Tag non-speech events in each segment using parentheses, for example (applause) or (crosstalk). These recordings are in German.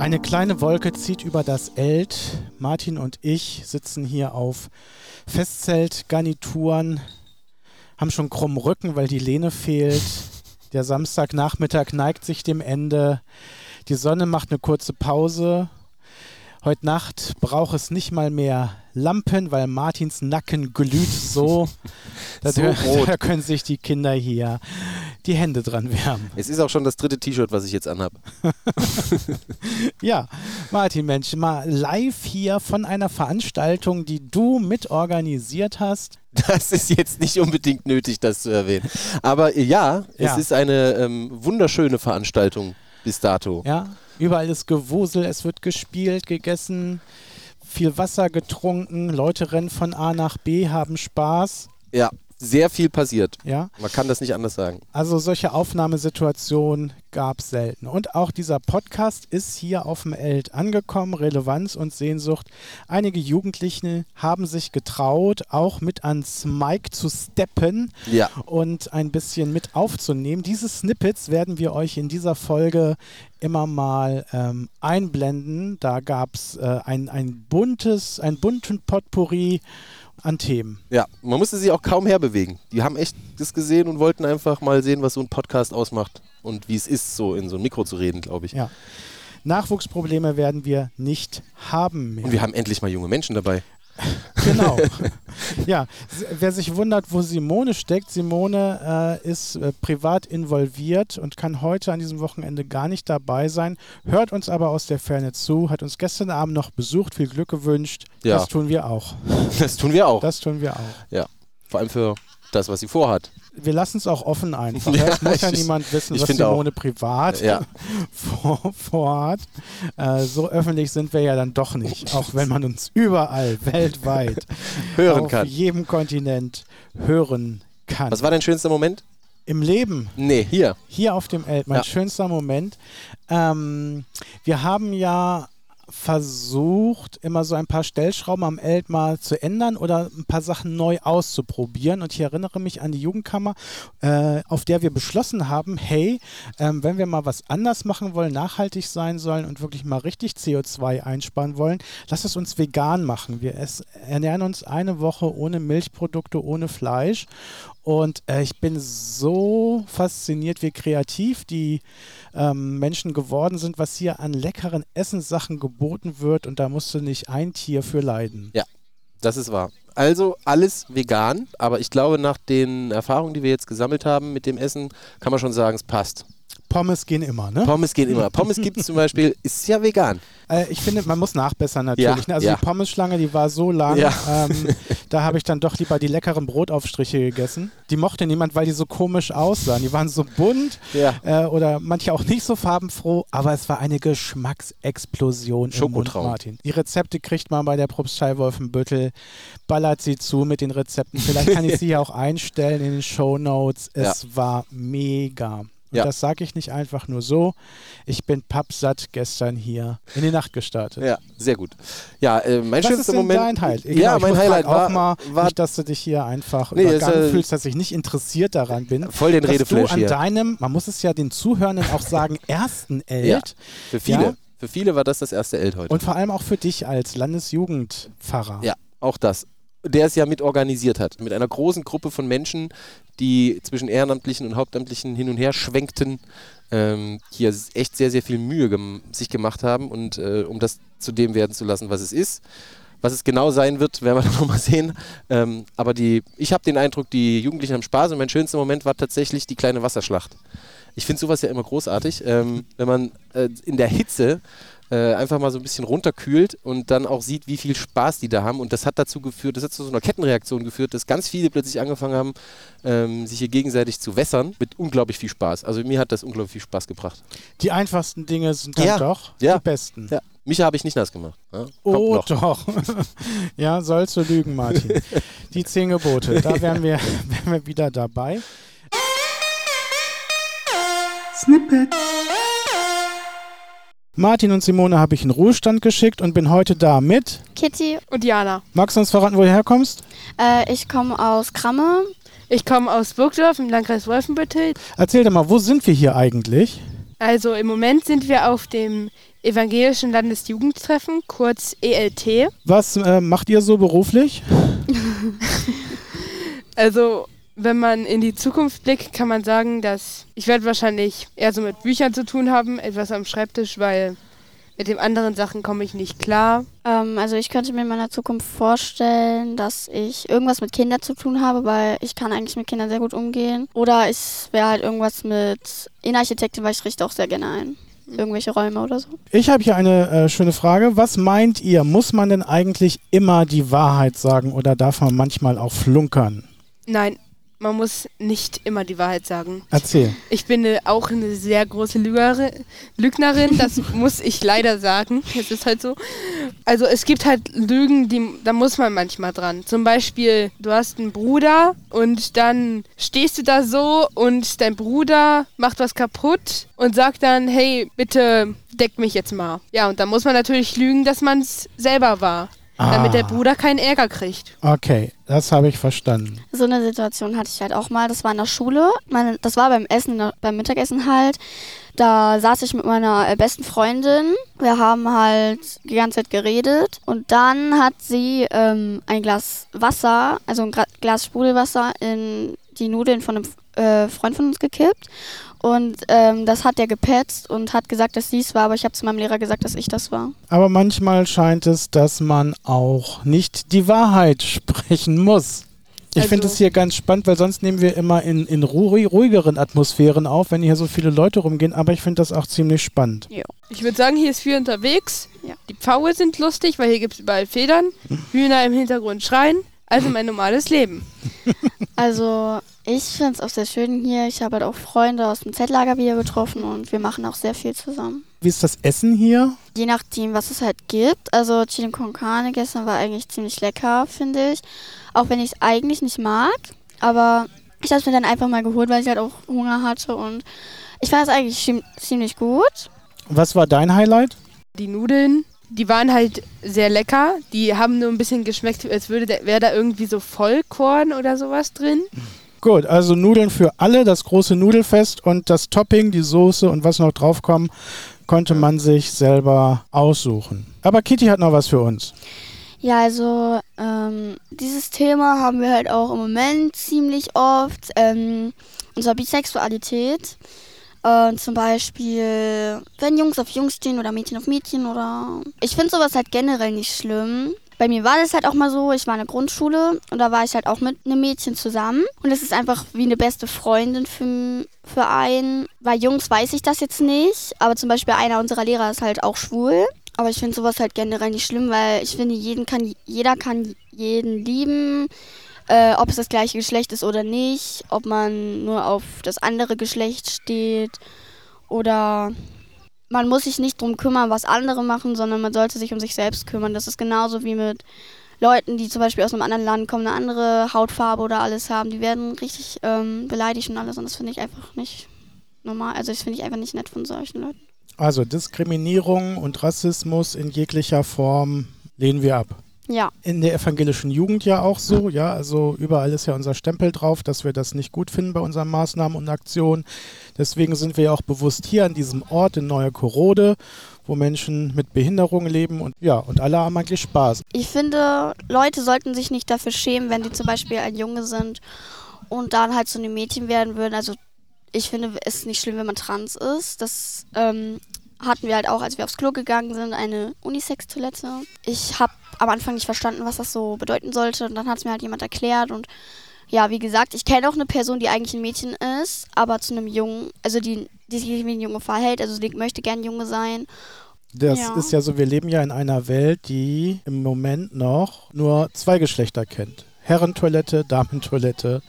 Eine kleine Wolke zieht über das Eld. Martin und ich sitzen hier auf Festzeltgarnituren, haben schon krummen Rücken, weil die Lehne fehlt. Der Samstagnachmittag neigt sich dem Ende. Die Sonne macht eine kurze Pause. Heute Nacht braucht es nicht mal mehr Lampen, weil Martins Nacken glüht so. (laughs) So da, (laughs) rot. da können sich die Kinder hier die Hände dran wärmen. Es ist auch schon das dritte T-Shirt, was ich jetzt anhab. (laughs) Ja, Martin Mensch, mal live hier von einer Veranstaltung, die du mitorganisiert hast. Das ist jetzt nicht unbedingt nötig, das zu erwähnen. Aber ja, Ja. es ist eine ähm, wunderschöne Veranstaltung bis dato. Ja, überall ist Gewusel, es wird gespielt, gegessen, viel Wasser getrunken, Leute rennen von A nach B, haben Spaß. Ja, sehr viel passiert. Ja, Man kann das nicht anders sagen. also solche Aufnahmesituationen gab es selten. Und auch dieser Podcast ist hier auf dem Eld angekommen, Relevanz und Sehnsucht. Einige Jugendliche haben sich getraut, auch mit ans Mic zu steppen. Ja, und ein bisschen mit aufzunehmen. Diese Snippets werden wir euch in dieser Folge immer mal ähm, einblenden. Da gab es äh, ein, ein buntes, ein bunten Potpourri an Themen. ja. Man musste sie auch kaum herbewegen. Die haben echt das gesehen und wollten einfach mal sehen, was so ein Podcast ausmacht und wie es ist, so in so ein Mikro zu reden, glaube ich. Ja. Nachwuchsprobleme werden wir nicht haben mehr. Und wir haben endlich mal junge Menschen dabei. (laughs) Genau. ja, wer sich wundert, wo Simone steckt, Simone äh, ist äh, privat involviert und kann heute an diesem Wochenende gar nicht dabei sein, hört uns aber aus der Ferne zu, hat uns gestern Abend noch besucht, viel Glück gewünscht. Ja. Das tun wir auch. (laughs) Das tun wir auch. Das tun wir auch. Ja. Vor allem für das, was sie vorhat. Wir lassen es auch offen einfach. (laughs) Ja, es muss ja niemand wissen, was finde auch. Simone privat Ja. (laughs) vor, vorhat. Äh, so öffentlich sind wir ja dann doch nicht, auch wenn man uns überall (laughs) weltweit Hören auf kann. jedem Kontinent hören kann. Was war dein schönster Moment? Im Leben, Nee, hier. hier auf dem Eld, mein Ja. schönster Moment. Ähm, wir haben ja versucht, immer so ein paar Stellschrauben am Eld mal zu ändern oder ein paar Sachen neu auszuprobieren. Und ich erinnere mich an die Jugendkammer, äh, auf der wir beschlossen haben, hey, ähm, wenn wir mal was anders machen wollen, nachhaltig sein sollen und wirklich mal richtig CO2 einsparen wollen, lass es uns vegan machen. Wir ernähren uns eine Woche ohne Milchprodukte, ohne Fleisch. Und äh, ich bin so fasziniert, wie kreativ die ähm, Menschen geworden sind, was hier an leckeren Essenssachen geboten wird. Und da musste nicht ein Tier für leiden. Das ist wahr. Also alles vegan, aber ich glaube, nach den Erfahrungen, die wir jetzt gesammelt haben mit dem Essen, kann man schon sagen, es passt. Pommes gehen immer, ne? Pommes gehen immer. Pommes (laughs) gibt es zum Beispiel, ist ja vegan. Äh, ich finde, man muss nachbessern natürlich. Ja, ne? Also ja. die Pommesschlange, die war so lang, Ja. ähm, (laughs) da habe ich dann doch lieber die leckeren Brotaufstriche gegessen. Die mochte niemand, weil die so komisch aussahen. Die waren so bunt äh, oder manche auch nicht so farbenfroh, aber es war eine Geschmacksexplosion im Mund, Schokotraum. Martin. Die Rezepte kriegt man bei der Propstei Wolfenbüttel, ballert sie zu mit den Rezepten. Vielleicht kann ich (laughs) sie ja auch einstellen in den Shownotes. Es war mega. Ja. das sage ich nicht einfach nur so. Ich bin pappsatt gestern hier in die Nacht gestartet. Ja, sehr gut. Ja, äh, mein Was ist schönster denn Moment. dein Highlight? ja, ich mein Highlight grad auch war, mal, war nicht, dass du dich hier einfach Nee, übergangen ist, äh, fühlst, dass ich nicht interessiert daran bin. voll den dass du Redeflash an hier. deinem, man muss es ja den Zuhörenden auch sagen, (laughs) ersten Eld Ja. Für viele. Ja. Für viele war das das erste Eld heute. und vor allem auch für dich als Landesjugendpfarrer. Ja, auch das. Der es ja mit organisiert hat. Mit einer großen Gruppe von Menschen, die zwischen Ehrenamtlichen und Hauptamtlichen hin und her schwenkten, ähm, hier echt sehr, sehr viel Mühe gem sich gemacht haben und äh, um das zu dem werden zu lassen, was es ist. Was es genau sein wird, werden wir (laughs) dann nochmal sehen. Ähm, aber die, ich habe den Eindruck, die Jugendlichen haben Spaß und mein schönster Moment war tatsächlich die kleine Wasserschlacht. Ich finde sowas ja immer großartig, ähm, wenn man äh, in der Hitze äh, einfach mal so ein bisschen runterkühlt und dann auch sieht, wie viel Spaß die da haben. Und das hat dazu geführt, das hat zu so einer Kettenreaktion geführt, dass ganz viele plötzlich angefangen haben, ähm, sich hier gegenseitig zu wässern mit unglaublich viel Spaß. Also mir hat das unglaublich viel Spaß gebracht. Die einfachsten Dinge sind dann Ja. doch Ja. die besten. Ja, Micha habe ich nicht nass gemacht. Ja, kommt Oh noch. doch. (laughs) ja, sollst du lügen, Martin. Die zehn Gebote, da wären wir, (laughs) wären wir wieder dabei. Snippet. Martin und Simone habe ich in Ruhestand geschickt und bin heute da mit. Kitty, Und Jana. Magst du uns verraten, wo du herkommst? äh, ich komme aus Kramme. Ich komme aus Burgdorf im Landkreis Wolfenbüttel. Erzähl doch mal, wo sind wir hier eigentlich? Also im Moment sind wir auf dem Evangelischen Landesjugendtreffen, kurz ELT. Was äh, macht ihr so beruflich? (laughs) Also wenn man in die Zukunft blickt, kann man sagen, dass ich werde wahrscheinlich eher so mit Büchern zu tun haben, etwas am Schreibtisch, weil mit den anderen Sachen komme ich nicht klar. Ähm, also ich könnte mir in meiner Zukunft vorstellen, dass ich irgendwas mit Kindern zu tun habe, weil ich kann eigentlich mit Kindern sehr gut umgehen. Oder es wäre halt irgendwas mit Innenarchitektin, weil ich richte auch sehr gerne ein. Irgendwelche Räume oder so. Ich habe hier eine äh, schöne Frage. Was meint ihr? Muss man denn eigentlich immer die Wahrheit sagen oder darf man manchmal auch flunkern? Nein, man muss nicht immer die Wahrheit sagen. Erzähl. Ich bin eine, auch eine sehr große Lügere, Lügnerin, das (laughs) muss ich leider sagen. Es ist halt so. Also es gibt halt Lügen, die, da muss man manchmal dran. Zum Beispiel, du hast einen Bruder und dann stehst du da so und dein Bruder macht was kaputt und sagt dann, hey, bitte deck mich jetzt mal. Ja, und da muss man natürlich lügen, dass man es selber war. Damit der Ah. Bruder keinen Ärger kriegt. Okay, das habe ich verstanden. So eine Situation hatte ich halt auch mal. Das war in der Schule. Meine, das war beim Essen, beim Mittagessen halt. Da saß ich mit meiner äh, besten Freundin. Wir haben halt die ganze Zeit geredet. Und dann hat sie ähm, ein Glas Wasser, also ein Glas Sprudelwasser, in die Nudeln von einem äh, Freund von uns gekippt. Und ähm, das hat der gepetzt und hat gesagt, dass sie es war. Aber ich habe zu meinem Lehrer gesagt, dass ich das war. Aber manchmal scheint es, dass man auch nicht die Wahrheit sprechen muss. Ich finde Also- es hier ganz spannend, weil sonst nehmen wir immer in, in ruhi- ruhigeren Atmosphären auf, wenn hier so viele Leute rumgehen. Aber ich finde das auch ziemlich spannend. Ich würde sagen, hier ist viel unterwegs. Ja. Die Pfaue sind lustig, weil hier gibt es überall Federn. Hühner im Hintergrund schreien. Also mein normales Leben. (laughs) Also, ich finde es auch sehr schön hier. Ich habe halt auch Freunde aus dem Z-Lager wieder getroffen und wir machen auch sehr viel zusammen. Wie ist das Essen hier? Je nachdem, was es halt gibt. Also, Chili con Carne gestern war eigentlich ziemlich lecker, finde ich. Auch wenn ich es eigentlich nicht mag. Aber ich habe es mir dann einfach mal geholt, weil ich halt auch Hunger hatte. Und ich fand es eigentlich ziem- ziemlich gut. Was war dein Highlight? Die Nudeln, die waren halt sehr lecker. Die haben nur ein bisschen geschmeckt, als würde wäre da irgendwie so Vollkorn oder sowas drin. Gut, also Nudeln für alle, das große Nudelfest und das Topping, die Soße und was noch draufkommt, konnte man sich selber aussuchen. Aber Kitty hat noch was für uns. Ja, also ähm, dieses Thema haben wir halt auch im Moment ziemlich oft. Ähm, zwar Bisexualität. Äh, zum Beispiel, wenn Jungs auf Jungs stehen oder Mädchen auf Mädchen oder. Ich finde sowas halt generell nicht schlimm. Bei mir war das halt auch mal so, ich war in der Grundschule und da war ich halt auch mit einem Mädchen zusammen. Und es ist einfach wie eine beste Freundin für, für einen. Bei Jungs weiß ich das jetzt nicht, aber zum Beispiel einer unserer Lehrer ist halt auch schwul. Aber ich finde sowas halt generell nicht schlimm, weil ich finde, jeden kann, jeder kann jeden lieben, äh, ob es das gleiche Geschlecht ist oder nicht, ob man nur auf das andere Geschlecht steht oder man muss sich nicht drum kümmern, was andere machen, sondern man sollte sich um sich selbst kümmern. Das ist genauso wie mit Leuten, die zum Beispiel aus einem anderen Land kommen, eine andere Hautfarbe oder alles haben. Die werden richtig ähm, beleidigt und alles und das finde ich einfach nicht normal. Also das finde ich einfach nicht nett von solchen Leuten. Also Diskriminierung und Rassismus in jeglicher Form lehnen wir ab. Ja. In der evangelischen Jugend ja auch so, ja, also überall ist ja unser Stempel drauf, dass wir das nicht gut finden bei unseren Maßnahmen und Aktionen. Deswegen sind wir ja auch bewusst hier an diesem Ort in Neue Korode, wo Menschen mit Behinderung leben und ja, und alle haben eigentlich Spaß. Ich finde, Leute sollten sich nicht dafür schämen, wenn die zum Beispiel ein Junge sind und dann halt so eine Mädchen werden würden. Also ich finde, es ist nicht schlimm, wenn man trans ist. Das ähm, hatten wir halt auch, als wir aufs Klo gegangen sind, eine Unisex-Toilette. Ich habe am Anfang nicht verstanden, was das so bedeuten sollte und dann hat es mir halt jemand erklärt und ja, wie gesagt, ich kenne auch eine Person, die eigentlich ein Mädchen ist, aber zu einem Jungen, also die, die sich wie ein Junge verhält, also die möchte gern Junge sein. Das Ja. ist ja so, wir leben ja in einer Welt, die im Moment noch nur zwei Geschlechter kennt. Herrentoilette, Damentoilette,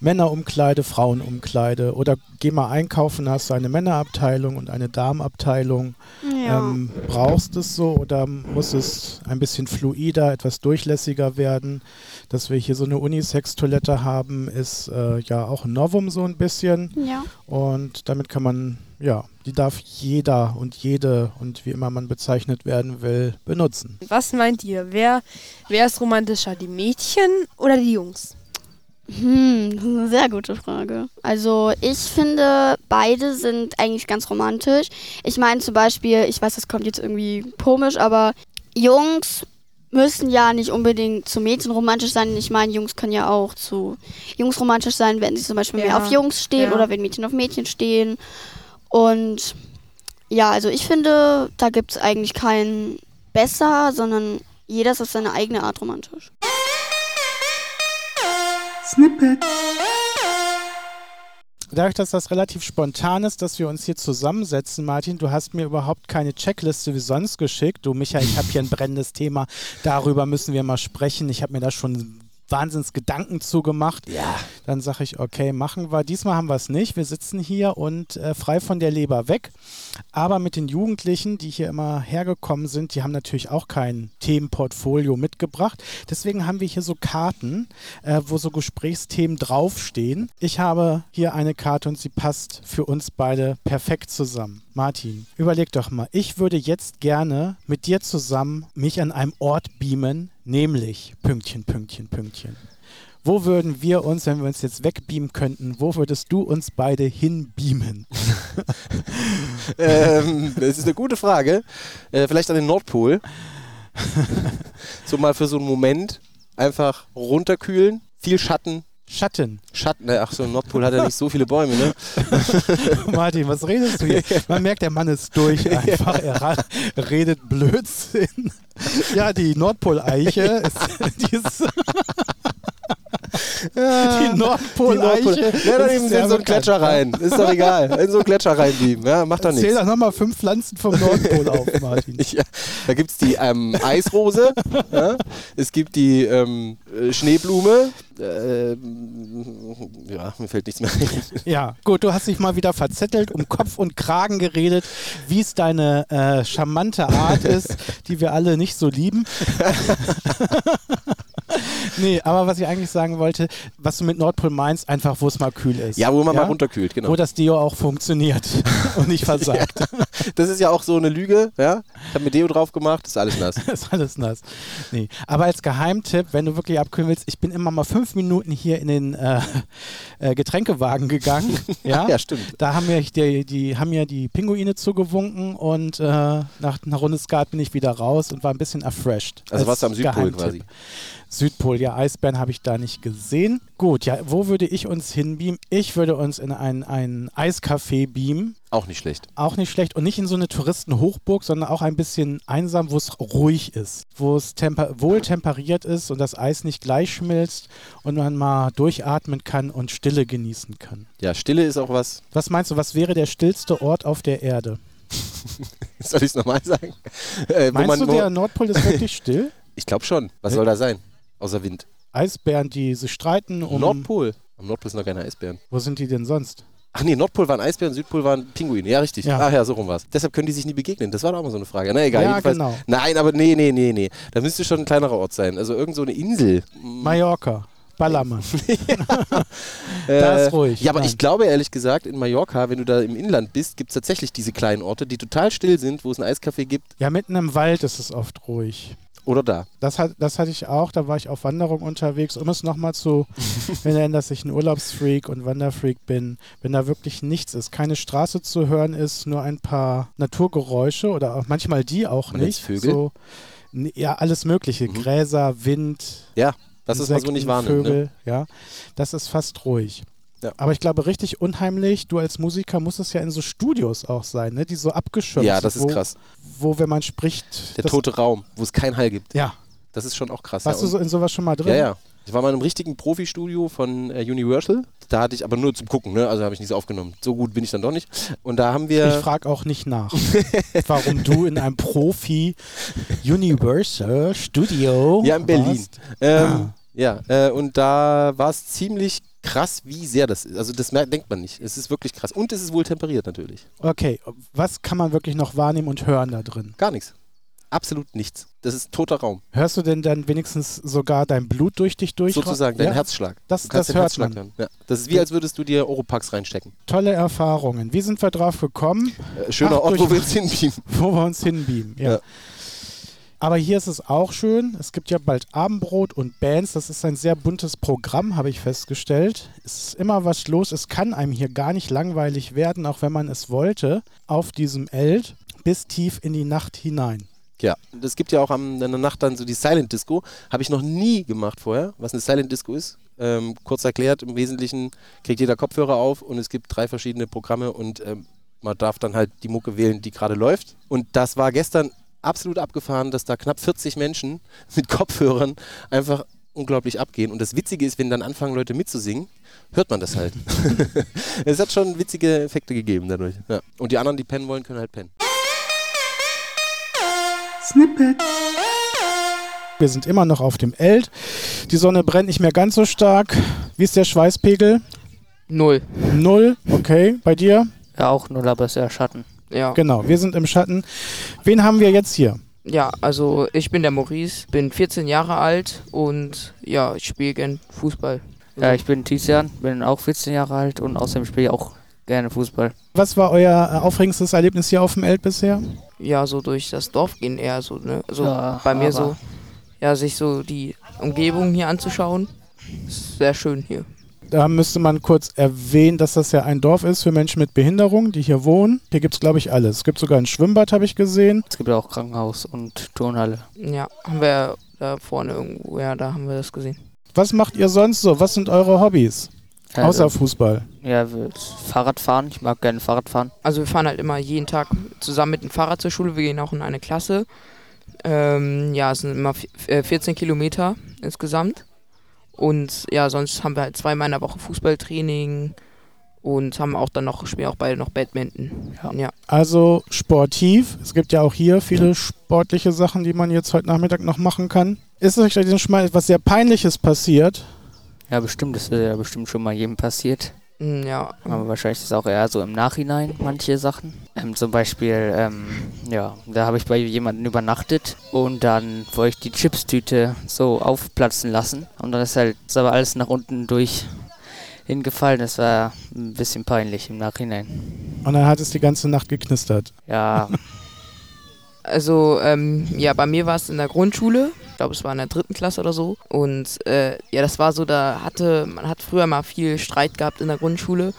Männerumkleide, Frauenumkleide. Oder geh mal einkaufen, hast du eine Männerabteilung und eine Damenabteilung. Ja. Ähm, brauchst es so oder muss es ein bisschen fluider, etwas durchlässiger werden? Dass wir hier so eine Unisex-Toilette haben, ist äh, ja auch ein Novum so ein bisschen. ja. Und damit kann man, ja, die darf jeder und jede und wie immer man bezeichnet werden will, benutzen. Was meint ihr? Wer, wer ist romantischer? Die Mädchen oder die Jungs? Hm, das ist eine sehr gute Frage. Also ich finde, beide sind eigentlich ganz romantisch. Ich meine zum Beispiel, ich weiß, das kommt jetzt irgendwie komisch, aber Jungs müssen ja nicht unbedingt zu Mädchen romantisch sein. Ich meine, Jungs können ja auch zu Jungs romantisch sein, wenn sie zum Beispiel mehr Ja. auf Jungs stehen Ja. oder wenn Mädchen auf Mädchen stehen. Und ja, also ich finde, da gibt es eigentlich keinen besser, sondern jeder ist auf seine eigene Art romantisch. Dadurch, dass das relativ spontan ist, dass wir uns hier zusammensetzen, Martin, du hast mir überhaupt keine Checkliste wie sonst geschickt. Du, Micha, ich habe hier ein brennendes Thema. Darüber müssen wir mal sprechen. Ich habe mir da schon Wahnsinns Gedanken zugemacht. Ja. Dann sage ich, okay, machen wir. Diesmal haben wir es nicht. Wir sitzen hier und äh, frei von der Leber weg. Aber mit den Jugendlichen, die hier immer hergekommen sind, die haben natürlich auch kein Themenportfolio mitgebracht. Deswegen haben wir hier so Karten, äh, wo so Gesprächsthemen draufstehen. Ich habe hier eine Karte und sie passt für uns beide perfekt zusammen. Martin, überleg doch mal. Ich würde jetzt gerne mit dir zusammen mich an einem Ort beamen, nämlich Pünktchen, Pünktchen, Pünktchen. Wo würden wir uns, wenn wir uns jetzt wegbeamen könnten, wo würdest du uns beide hinbeamen? (laughs) ähm, das ist eine gute Frage. Äh, vielleicht an den Nordpol. (laughs) so mal für so einen Moment einfach runterkühlen. Viel Schatten. Schatten. Schatten, äh, ach so, Nordpol hat ja nicht so viele Bäume, ne? (laughs) Martin, was redest du hier? (laughs) Man merkt, der Mann ist durch einfach. Er redet Blödsinn. Ja, die Nordpoleiche (laughs) ist, die ist die Nordpoleiche. Ja, dann eben in so einen. Gletscher rein. Ist doch egal. In so einen Gletscher reinbeamen. Ja, macht doch Zähl nichts. doch nochmal fünf Pflanzen vom Nordpol auf, (laughs) Martin. Ja, da gibt es die ähm, Eisrose, ja, es gibt die ähm, äh, Schneeblume. Äh, ja, mir fällt nichts mehr ein. Ja, gut, du hast dich mal wieder verzettelt, um Kopf und Kragen geredet, wie es deine äh, charmante Art ist, die wir alle nicht so lieben. (laughs) (laughs) nee, aber was ich eigentlich sagen wollte, was du mit Nordpol meinst, einfach wo es mal kühl ist. Ja, wo man ja? mal runterkühlt, genau. Wo das Deo auch funktioniert (laughs) und nicht (laughs) versagt. Das ist ja auch so eine Lüge, ja. Ich habe mir Deo drauf gemacht, ist alles nass. ist alles nass. Nee. Aber als Geheimtipp, wenn du wirklich abkühlen willst, ich bin immer mal fünf Minuten hier in den äh, äh, Getränkewagen gegangen. ja? Ja, stimmt. Da haben mir die, die, haben mir die Pinguine zugewunken und äh, nach einer Runde Skat bin ich wieder raus und war ein bisschen erfreshed. Also Als warst du am Südpol Geheimtipp. quasi. Südpol, ja, Eisbären habe ich da nicht gesehen. Gut, ja, wo würde ich uns hinbeamen? Ich würde uns in ein, ein Eiscafé beamen. Auch nicht schlecht. Auch nicht schlecht. Und nicht in so eine Touristenhochburg, sondern auch ein bisschen einsam, wo es ruhig ist. Wo es temper wohl temperiert ist und das Eis nicht gleich schmilzt und man mal durchatmen kann und Stille genießen kann. Ja, Stille ist auch was. Was meinst du, was wäre der stillste Ort auf der Erde? (laughs) Soll ich es nochmal sagen? Äh, Meinst man, du, der Nordpol ist wirklich still? (laughs) ich glaube schon. Was soll da sein? Außer Wind. Eisbären, die sich streiten um. Nordpol. Am Nordpol sind noch keine Eisbären. Wo sind die denn sonst? Ach nee, Nordpol waren Eisbären, Südpol waren Pinguine. Ja, richtig. Ja. Ach ja, so rum war's. Deshalb können die sich nie begegnen. Das war doch auch mal so eine Frage. Na egal. Ja, jedenfalls. genau. Nein, aber nee, nee, nee, nee. Da müsste schon ein kleinerer Ort sein. Also irgend so eine Insel. Mallorca. Ballermann. (laughs) Äh, Da ist ruhig. Ja, aber Nein. ich glaube ehrlich gesagt, in Mallorca, wenn du da im Inland bist, gibt es tatsächlich diese kleinen Orte, die total still sind, wo es ein Eiscafé gibt. Ja, mitten im Wald ist es oft ruhig. Oder da. Das, hat, das hatte ich auch, da war ich auf Wanderung unterwegs, um es nochmal zu (laughs) benennen, dass ich ein Urlaubsfreak und Wanderfreak bin. Wenn da wirklich nichts ist, keine Straße zu hören ist, nur ein paar Naturgeräusche oder auch manchmal die auch Und nicht. Vögel? So, ja, alles Mögliche. Mhm. Gräser, Wind, Ja, das ist man so Insekten, nicht wahrnimmt. Ne? Vögel, ja. Das ist fast ruhig. Ja. Aber ich glaube, richtig unheimlich, du als Musiker musst es ja in so Studios auch sein, ne? die so abgeschirmt Ja, sind, das ist wo, krass. Wo, wenn man spricht. Der tote Raum, wo es keinen Hall gibt. Ja. Das ist schon auch krass. Warst ja. du so in sowas schon mal drin? Ja, ja. Ich war mal in einem richtigen Profi-Studio von äh, Universal. Da hatte ich aber nur zum Gucken, ne? Also habe ich nichts aufgenommen. So gut bin ich dann doch nicht. Und da haben Ich wir. frage auch nicht nach, (laughs) warum du in einem Profi Universal Studio Ja, in Berlin. Ähm, Ah. Ja, äh, und da war es ziemlich krass, wie sehr das ist. Also das merkt, denkt man nicht. Es ist wirklich krass. Und es ist wohl temperiert natürlich. Okay, was kann man wirklich noch wahrnehmen und hören da drin? Gar nichts. Absolut nichts. Das ist toter Raum. Hörst du denn dann wenigstens sogar dein Blut durch dich durch? Sozusagen, dein ja? Herzschlag. Das, das hört Herzschlag man. Ja. Das ist wie, als würdest du dir Oropax reinstecken. Tolle Erfahrungen. Wie sind wir drauf gekommen, Äh, schöner Ach, Ort, wo wir uns hinbeamen. wo wir uns hinbeamen? Ja. Ja. Aber hier ist es auch schön. Es gibt ja bald Abendbrot und Bands. Das ist ein sehr buntes Programm, habe ich festgestellt. Es ist immer was los. Es kann einem hier gar nicht langweilig werden, auch wenn man es wollte, auf diesem Eld bis tief in die Nacht hinein. Ja, es gibt ja auch am, in der Nacht dann so die Silent Disco. Habe ich noch nie gemacht vorher, was eine Silent Disco ist. Ähm, kurz erklärt, im Wesentlichen kriegt jeder Kopfhörer auf und es gibt drei verschiedene Programme und ähm, man darf dann halt die Mucke wählen, die gerade läuft. Und das war gestern absolut abgefahren, dass da knapp 40 Menschen (laughs) mit Kopfhörern einfach unglaublich abgehen. Und das Witzige ist, wenn dann anfangen Leute mitzusingen, hört man das halt. (laughs) es hat schon witzige Effekte gegeben dadurch. Ja. Und die anderen, die pennen wollen, können halt pennen. Snippet. Wir sind immer noch auf dem Eld. Die Sonne brennt nicht mehr ganz so stark. Wie ist der Schweißpegel? Null. Null. Okay. Bei dir? Ja, auch null, aber ist ja Schatten. Ja. Genau, wir sind im Schatten. Wen haben wir jetzt hier? Ja, also ich bin der Maurice, bin 14 Jahre alt und ja, ich spiele gern Fußball. Ja, ich bin Tizian, bin auch 14 Jahre alt und außerdem spiele ich auch gerne Fußball. Was war euer äh, aufregendstes Erlebnis hier auf dem Eld bisher? Ja, so durch das Dorf gehen eher so, ne? Also ja, bei mir so, ja, sich so die Umgebung hier anzuschauen. Ist sehr schön hier. Da müsste man kurz erwähnen, dass das ja ein Dorf ist für Menschen mit Behinderung, die hier wohnen. Hier gibt es, glaube ich, alles. Es gibt sogar ein Schwimmbad, habe ich gesehen. Es gibt auch Krankenhaus und Turnhalle. Ja, haben wir da vorne irgendwo, ja, da haben wir das gesehen. Was macht ihr sonst so? Was sind eure Hobbys? Also, Außer Fußball. Ja, Fahrradfahren. Ich mag gerne Fahrradfahren. Also wir fahren halt immer jeden Tag zusammen mit dem Fahrrad zur Schule. Wir gehen auch in eine Klasse. Ähm, ja, es sind immer 14 äh, Kilometer insgesamt. Und ja, sonst haben wir halt zweimal in der Woche Fußballtraining und haben auch dann noch, spielen auch beide noch Badminton. Ja. ja. Also sportiv. Es gibt ja auch hier viele sportliche Sachen, die man jetzt heute Nachmittag noch machen kann. Ist euch denn schon mal etwas sehr Peinliches passiert? Ja, bestimmt. Das ist ja bestimmt schon mal jedem passiert. Mm, ja. Aber wahrscheinlich ist es auch eher so im Nachhinein manche Sachen. Ähm, zum Beispiel, ähm, ja, da habe ich bei jemandem übernachtet und dann wollte ich die Chipstüte so aufplatzen lassen. Und dann ist halt ist aber alles nach unten durch hingefallen. Das war ein bisschen peinlich im Nachhinein. Und dann hat es die ganze Nacht geknistert. Ja. (laughs) also, ähm, ja, bei mir war es in der Grundschule ich glaube, es war in der dritten Klasse oder so. Und äh, ja, das war so, da hatte, man hat früher mal viel Streit gehabt in der Grundschule.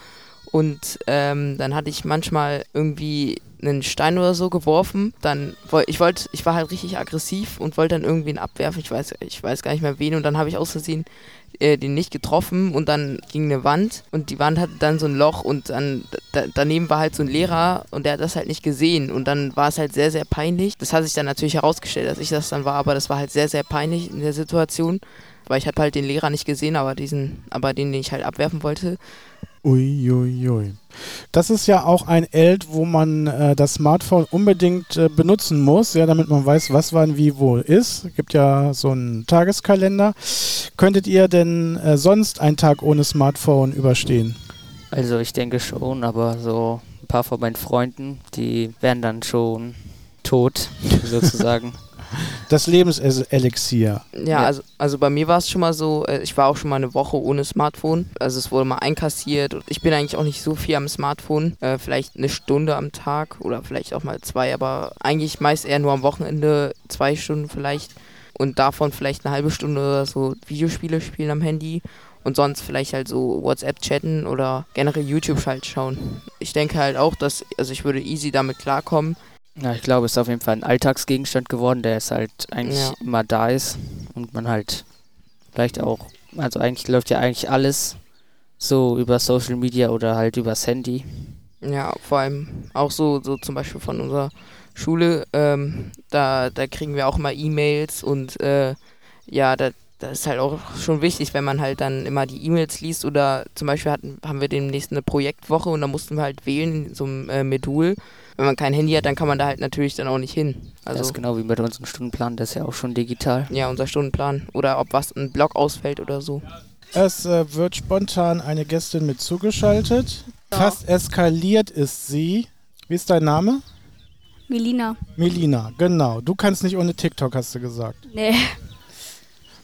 Und ähm, dann hatte ich manchmal irgendwie einen Stein oder so geworfen. Dann ich wollte, ich war halt richtig aggressiv und wollte dann irgendwen abwerfen. Ich weiß, ich weiß gar nicht mehr wen. Und dann habe ich aus Versehen äh, den nicht getroffen und dann ging eine Wand und die Wand hatte dann so ein Loch und dann da, daneben war halt so ein Lehrer und der hat das halt nicht gesehen und dann war es halt sehr, sehr peinlich. Das hat sich dann natürlich herausgestellt, dass ich das dann war, aber das war halt sehr, sehr peinlich in der Situation, weil ich habe halt den Lehrer nicht gesehen, aber diesen, aber den, den ich halt abwerfen wollte. Uiuiui. Ui, ui. Das ist ja auch ein Eld, wo man äh, das Smartphone unbedingt äh, benutzen muss, ja, damit man weiß, was wann wie wo ist. Es gibt ja so einen Tageskalender. Könntet ihr denn äh, sonst einen Tag ohne Smartphone überstehen? Also ich denke schon, aber so ein paar von meinen Freunden, die wären dann schon tot, (laughs) sozusagen. Das Lebenselixier. Ja, ja, Also, also bei mir war es schon mal so, äh, ich war auch schon mal eine Woche ohne Smartphone. Also es wurde mal einkassiert. Ich bin eigentlich auch nicht so viel am Smartphone. Äh, vielleicht eine Stunde am Tag oder vielleicht auch mal zwei, aber eigentlich meist eher nur am Wochenende, zwei Stunden vielleicht. Und davon vielleicht eine halbe Stunde oder so Videospiele spielen am Handy und sonst vielleicht halt so WhatsApp chatten oder generell YouTube halt schauen. Ich denke halt auch, dass, also ich würde easy damit klarkommen, ja, ich glaube, es ist auf jeden Fall ein Alltagsgegenstand geworden, der es halt eigentlich ja. immer da ist und man halt vielleicht auch, also eigentlich läuft ja eigentlich alles so über Social Media oder halt übers Handy. Ja, vor allem auch so, so zum Beispiel von unserer Schule, ähm, da, da kriegen wir auch mal E-Mails und äh, ja, da, das ist halt auch schon wichtig, wenn man halt dann immer die E-Mails liest oder zum Beispiel hatten, haben wir demnächst eine Projektwoche und da mussten wir halt wählen in so einem äh, Modul wenn man kein Handy hat, dann kann man da halt natürlich dann auch nicht hin. Also das ist genau wie bei unserem Stundenplan, das ist ja auch schon digital. Ja, unser Stundenplan. Oder ob was ein Block ausfällt oder so. Es äh, wird spontan eine Gästin mit zugeschaltet. Ja. Fast eskaliert ist sie. Wie ist dein Name? Melina. Melina, genau. Du kannst nicht ohne TikTok, hast du gesagt. Nee.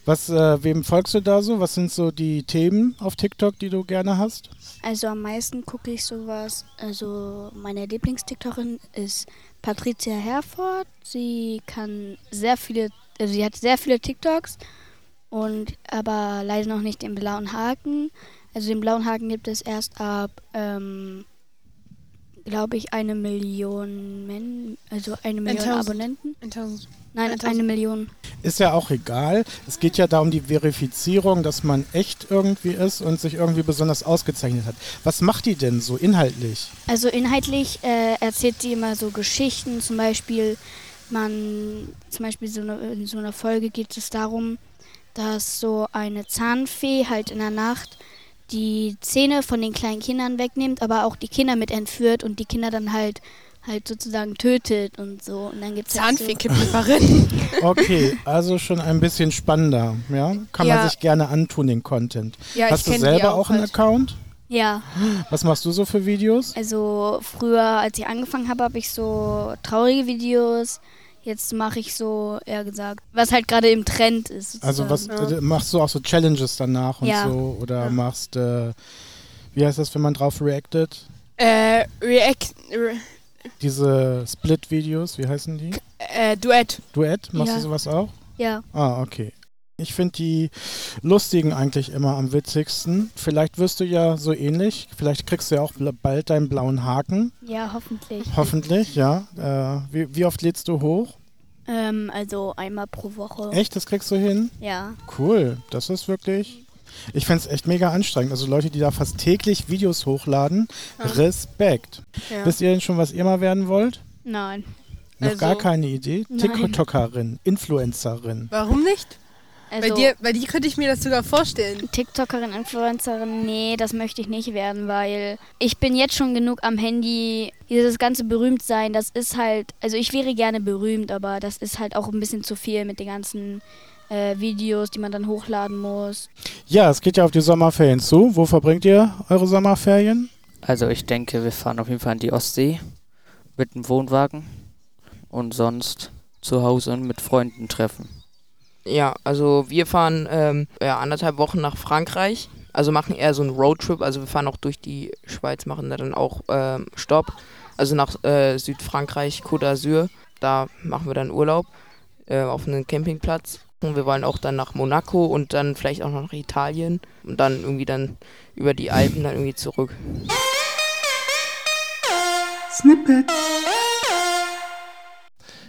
Was, äh, wem folgst du da so? Was sind so die Themen auf TikTok, die du gerne hast? Also am meisten gucke ich sowas. Also meine Lieblings-TikTokerin ist Patricia Herford. Sie kann sehr viele, also sie hat sehr viele TikToks und aber leider noch nicht den blauen Haken. Also den blauen Haken gibt es erst ab, ähm, glaube ich, eine Million, Men also eine Million 1000. Abonnenten. 1000. Nein, 1000. eine Million. Ist ja auch egal. Es geht ja da um die Verifizierung, dass man echt irgendwie ist und sich irgendwie besonders ausgezeichnet hat. Was macht die denn so inhaltlich? Also inhaltlich äh, erzählt sie immer so Geschichten, zum Beispiel man, zum Beispiel so eine, in so einer Folge geht es darum, dass so eine Zahnfee halt in der Nacht die Zähne von den kleinen Kindern wegnimmt, aber auch die Kinder mit entführt und die Kinder dann halt halt sozusagen tötet und so. Und dann gibt's halt so. (laughs) Okay, also schon ein bisschen spannender, ja? Kann Ja. man sich gerne antun, den Content. ja, Hast ich du selber auch einen halt. Account? Ja, Was machst du so für Videos? also früher, als ich angefangen habe, habe ich so traurige Videos. Jetzt mache ich so, eher gesagt, was halt gerade im Trend ist. Also was sozusagen. äh, machst du auch so Challenges danach und Ja. so? Oder Ja. machst, äh, wie heißt das, wenn man drauf reactet? Äh, React, Re Diese Split-Videos, wie heißen die? äh, Duett. Duett, machst Ja. du sowas auch? Ja, Ah, okay. Ich finde die lustigen eigentlich immer am witzigsten. Vielleicht wirst du ja so ähnlich. Vielleicht kriegst du ja auch bald deinen blauen Haken. ja, hoffentlich. Hoffentlich, ja. Äh, wie, wie oft lädst du hoch? Ähm, also einmal pro Woche. Echt, das kriegst du hin? Ja. Cool. Das ist wirklich. Ich fände es echt mega anstrengend. Also Leute, die da fast täglich Videos hochladen, Ja. Respekt. Ja. Wisst ihr denn schon, was ihr mal werden wollt? Nein. Noch Also- gar keine Idee? Nein. TikTokerin, Influencerin. Warum nicht? Also, bei, dir, bei dir könnte ich mir das sogar vorstellen. TikTokerin, Influencerin, nee, das möchte ich nicht werden, weil ich bin jetzt schon genug am Handy. Dieses ganze Berühmtsein, das ist halt, also ich wäre gerne berühmt, aber das ist halt auch ein bisschen zu viel mit den ganzen äh, Videos, die man dann hochladen muss. Ja, es geht ja auf die Sommerferien zu. Wo verbringt ihr eure Sommerferien? Also ich denke, wir fahren auf jeden Fall an die Ostsee mit dem Wohnwagen und sonst zu Hause und mit Freunden treffen. Ja, also wir fahren ähm, ja, anderthalb Wochen nach Frankreich. Also machen eher so einen Roadtrip. Also wir fahren auch durch die Schweiz, machen da dann auch ähm, Stopp. Also nach äh, Südfrankreich, Côte d'Azur. Da machen wir dann Urlaub äh, auf einem Campingplatz. Wir wollen auch dann nach Monaco und dann vielleicht auch noch nach Italien. Und dann irgendwie dann über die Alpen dann irgendwie zurück.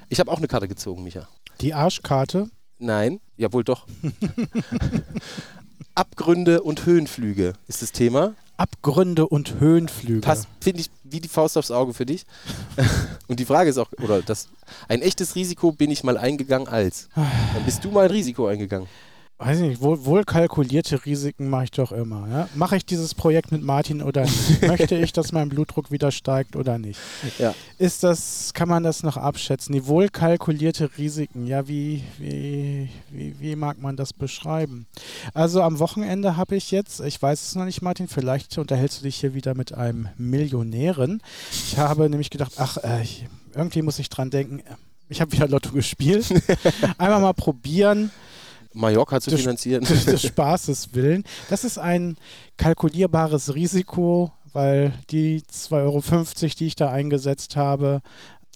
Ich habe auch eine Karte gezogen, Micha. Die Arschkarte. Nein, ja wohl doch. (laughs) Abgründe und Höhenflüge ist das Thema. Abgründe und Höhenflüge. Passt, finde ich, wie die Faust aufs Auge für dich. (laughs) und die Frage ist auch, oder das, ein echtes Risiko bin ich mal eingegangen als. Dann bist du mal ein Risiko eingegangen. Weiß ich nicht, wohl, wohl kalkulierte Risiken mache ich doch immer. Ja? Mache ich dieses Projekt mit Martin oder nicht? (laughs) Möchte ich, dass mein Blutdruck wieder steigt oder nicht? Ja. Ist das, kann man das noch abschätzen? Die wohl kalkulierte Risiken, ja, wie, wie, wie, wie mag man das beschreiben? Also am Wochenende habe ich jetzt, ich weiß es noch nicht, Martin, vielleicht unterhältst du dich hier wieder mit einem Millionären. Ich habe nämlich gedacht, ach, äh, irgendwie muss ich dran denken, ich habe wieder Lotto gespielt. (laughs) Einmal mal probieren Mallorca zu Das- finanzieren. des, des (laughs) Spaßes willen. Das ist ein kalkulierbares Risiko, weil die 2,50 Euro, die ich da eingesetzt habe,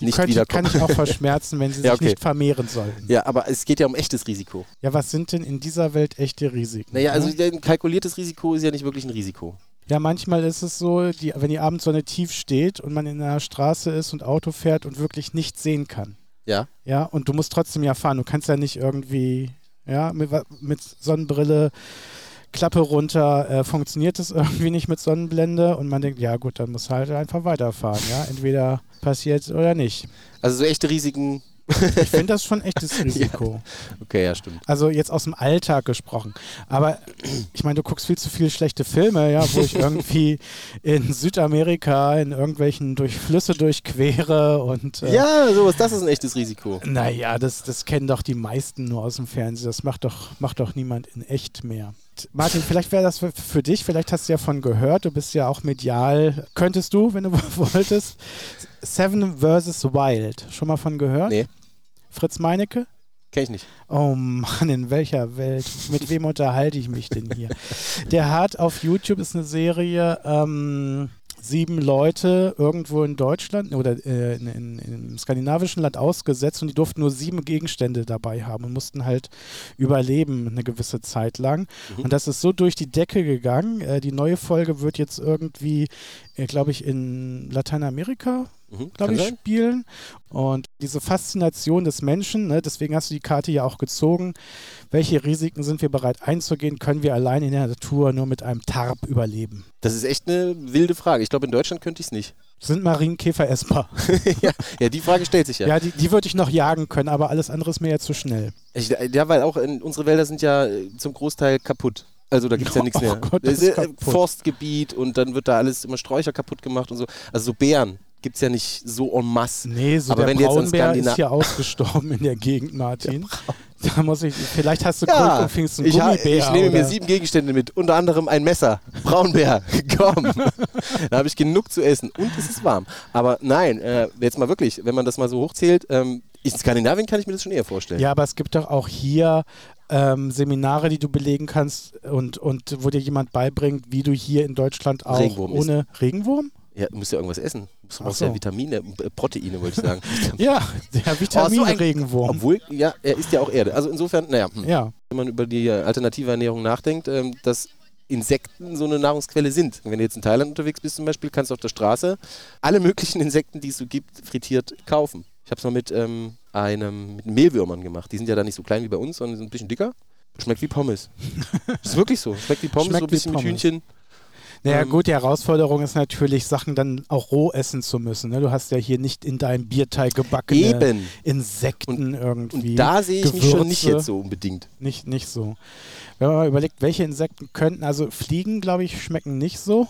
die Nicht könnte, kann ich auch (laughs) verschmerzen, wenn sie Ja, sich okay. nicht vermehren sollten. Ja, aber es geht ja um echtes Risiko. Ja, was sind denn in dieser Welt echte Risiken? Naja, also ne? ein kalkuliertes Risiko ist ja nicht wirklich ein Risiko. ja, manchmal ist es so, die, wenn die Abendsonne tief steht und man in einer Straße ist und Auto fährt und wirklich nichts sehen kann. Ja. Ja, und du musst trotzdem ja fahren. Du kannst ja nicht irgendwie, ja, mit, mit Sonnenbrille, Klappe runter, äh, funktioniert das (laughs) irgendwie nicht mit Sonnenblende und man denkt, ja gut, dann muss halt einfach weiterfahren, ja. Entweder passiert oder nicht. Also so echte Risiken. Ich finde das schon echtes (laughs) Risiko. Okay, ja, stimmt. Also jetzt aus dem Alltag gesprochen. Aber ich meine, du guckst viel zu viele schlechte Filme, ja, wo ich irgendwie in Südamerika in irgendwelchen durch Flüsse durchquere und äh, Ja, sowas, das ist ein echtes Risiko. Naja, das, das kennen doch die meisten nur aus dem Fernsehen. Das macht doch, macht doch niemand in echt mehr. Martin, vielleicht wäre das für, für dich, vielleicht hast du ja von gehört, du bist ja auch medial. Könntest du, wenn du (laughs) wolltest, Seven vs. Wild, schon mal von gehört? Nee. Fritz Meinecke? Kenn ich nicht. Oh Mann, in welcher Welt? Mit wem unterhalte ich mich denn hier? Der hat auf YouTube ist eine Serie, ähm, sieben Leute irgendwo in Deutschland oder äh, in, in, im skandinavischen Land ausgesetzt und die durften nur sieben Gegenstände dabei haben und mussten halt überleben eine gewisse Zeit lang. Mhm. Und das ist so durch die Decke gegangen. Äh, die neue Folge wird jetzt irgendwie, äh, glaube ich, in Lateinamerika Mhm. glaube ich, sein. spielen. Und diese Faszination des Menschen, ne, deswegen hast du die Karte ja auch gezogen. Welche Risiken sind wir bereit einzugehen? Können wir allein in der Natur nur mit einem Tarp überleben? Das ist echt eine wilde Frage. Ich glaube, in Deutschland könnte ich es nicht. Sind Marienkäfer essbar? (laughs) ja, ja, die Frage stellt sich ja. Ja, die, die würde ich noch jagen können, aber alles andere ist mir jetzt zu schnell. Ich, ja, weil auch in, unsere Wälder sind ja äh, zum Großteil kaputt. Also da gibt es ja (laughs) nichts Oh mehr. Gott, das ist äh, kaputt. Forstgebiet und dann wird da alles immer Sträucher kaputt gemacht und so. Also so Bären gibt es ja nicht so en masse. Nee, so Aber der wenn jetzt Braunbär Skandina- ist hier ausgestorben in der Gegend, (laughs) Martin. Da muss ich, vielleicht hast du Ja, Glück und findest einen ich, Gummibär. ich nehme mir oder- sieben Gegenstände mit, unter anderem ein Messer. Braunbär, (laughs) komm. da habe ich genug zu essen und es ist warm. Aber nein, äh, jetzt mal wirklich, wenn man das mal so hochzählt, ähm, in Skandinavien kann ich mir das schon eher vorstellen. Ja, aber es gibt doch auch hier ähm, Seminare, die du belegen kannst und, und wo dir jemand beibringt, wie du hier in Deutschland auch Regenwurm ohne Regenwurm? Ja, du musst ja irgendwas essen. Du brauchst so. ja Vitamine, äh, Proteine, wollte ich sagen. (laughs) Ja, der Oh, so Vitamin-Regenwurm. Obwohl, ja, er isst ja auch Erde. Also insofern, naja, hm. ja, wenn man über die äh, alternative Ernährung nachdenkt, ähm, dass Insekten so eine Nahrungsquelle sind. Wenn du jetzt in Thailand unterwegs bist zum Beispiel, kannst du auf der Straße alle möglichen Insekten, die es so gibt, frittiert kaufen. Ich habe es mal mit ähm, einem mit Mehlwürmern gemacht. Die sind ja da nicht so klein wie bei uns, sondern sind ein bisschen dicker. Schmeckt wie Pommes. (laughs) ist wirklich so. Schmeckt wie Pommes, Schmeckt so ein bisschen mit Pommes. Hühnchen. Naja Ähm, gut, die Herausforderung ist natürlich, Sachen dann auch roh essen zu müssen. Ne? Du hast ja hier nicht in deinem Bierteig gebackene Eben. Insekten irgendwie. Und da sehe ich mich schon nicht Gewürze. jetzt so unbedingt. Nicht, nicht so. Wenn man mal überlegt, welche Insekten könnten, also Fliegen, glaube ich, schmecken nicht so.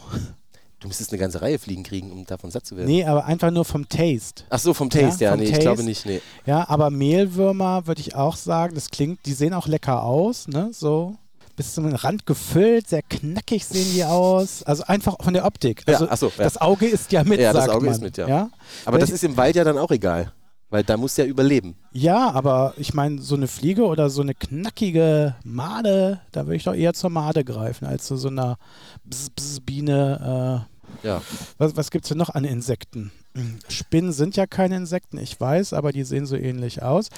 Du müsstest eine ganze Reihe Fliegen kriegen, um davon satt zu werden. Nee, aber einfach nur vom Taste. Ach so, vom Taste, Ja, ja, vom nee, ich Taste. glaube nicht, nee. Ja, aber Mehlwürmer würde ich auch sagen, das klingt, die sehen auch lecker aus, ne? So bis zum Rand gefüllt, sehr knackig sehen die aus. Also einfach von der Optik. Ja, Also ach so, ja. das Auge ist ja mit, Ja, das sagt Auge man. ist mit, ja. ja. Aber das Welche- ist im Wald ja dann auch egal. Weil da muss ja überleben. Ja, aber ich meine, so eine Fliege oder so eine knackige Made, da würde ich doch eher zur Made greifen, als zu so einer Bzz, Bzz Biene. Äh, Ja. was was gibt es denn noch an Insekten? Spinnen sind ja keine Insekten, ich weiß, aber die sehen so ähnlich aus.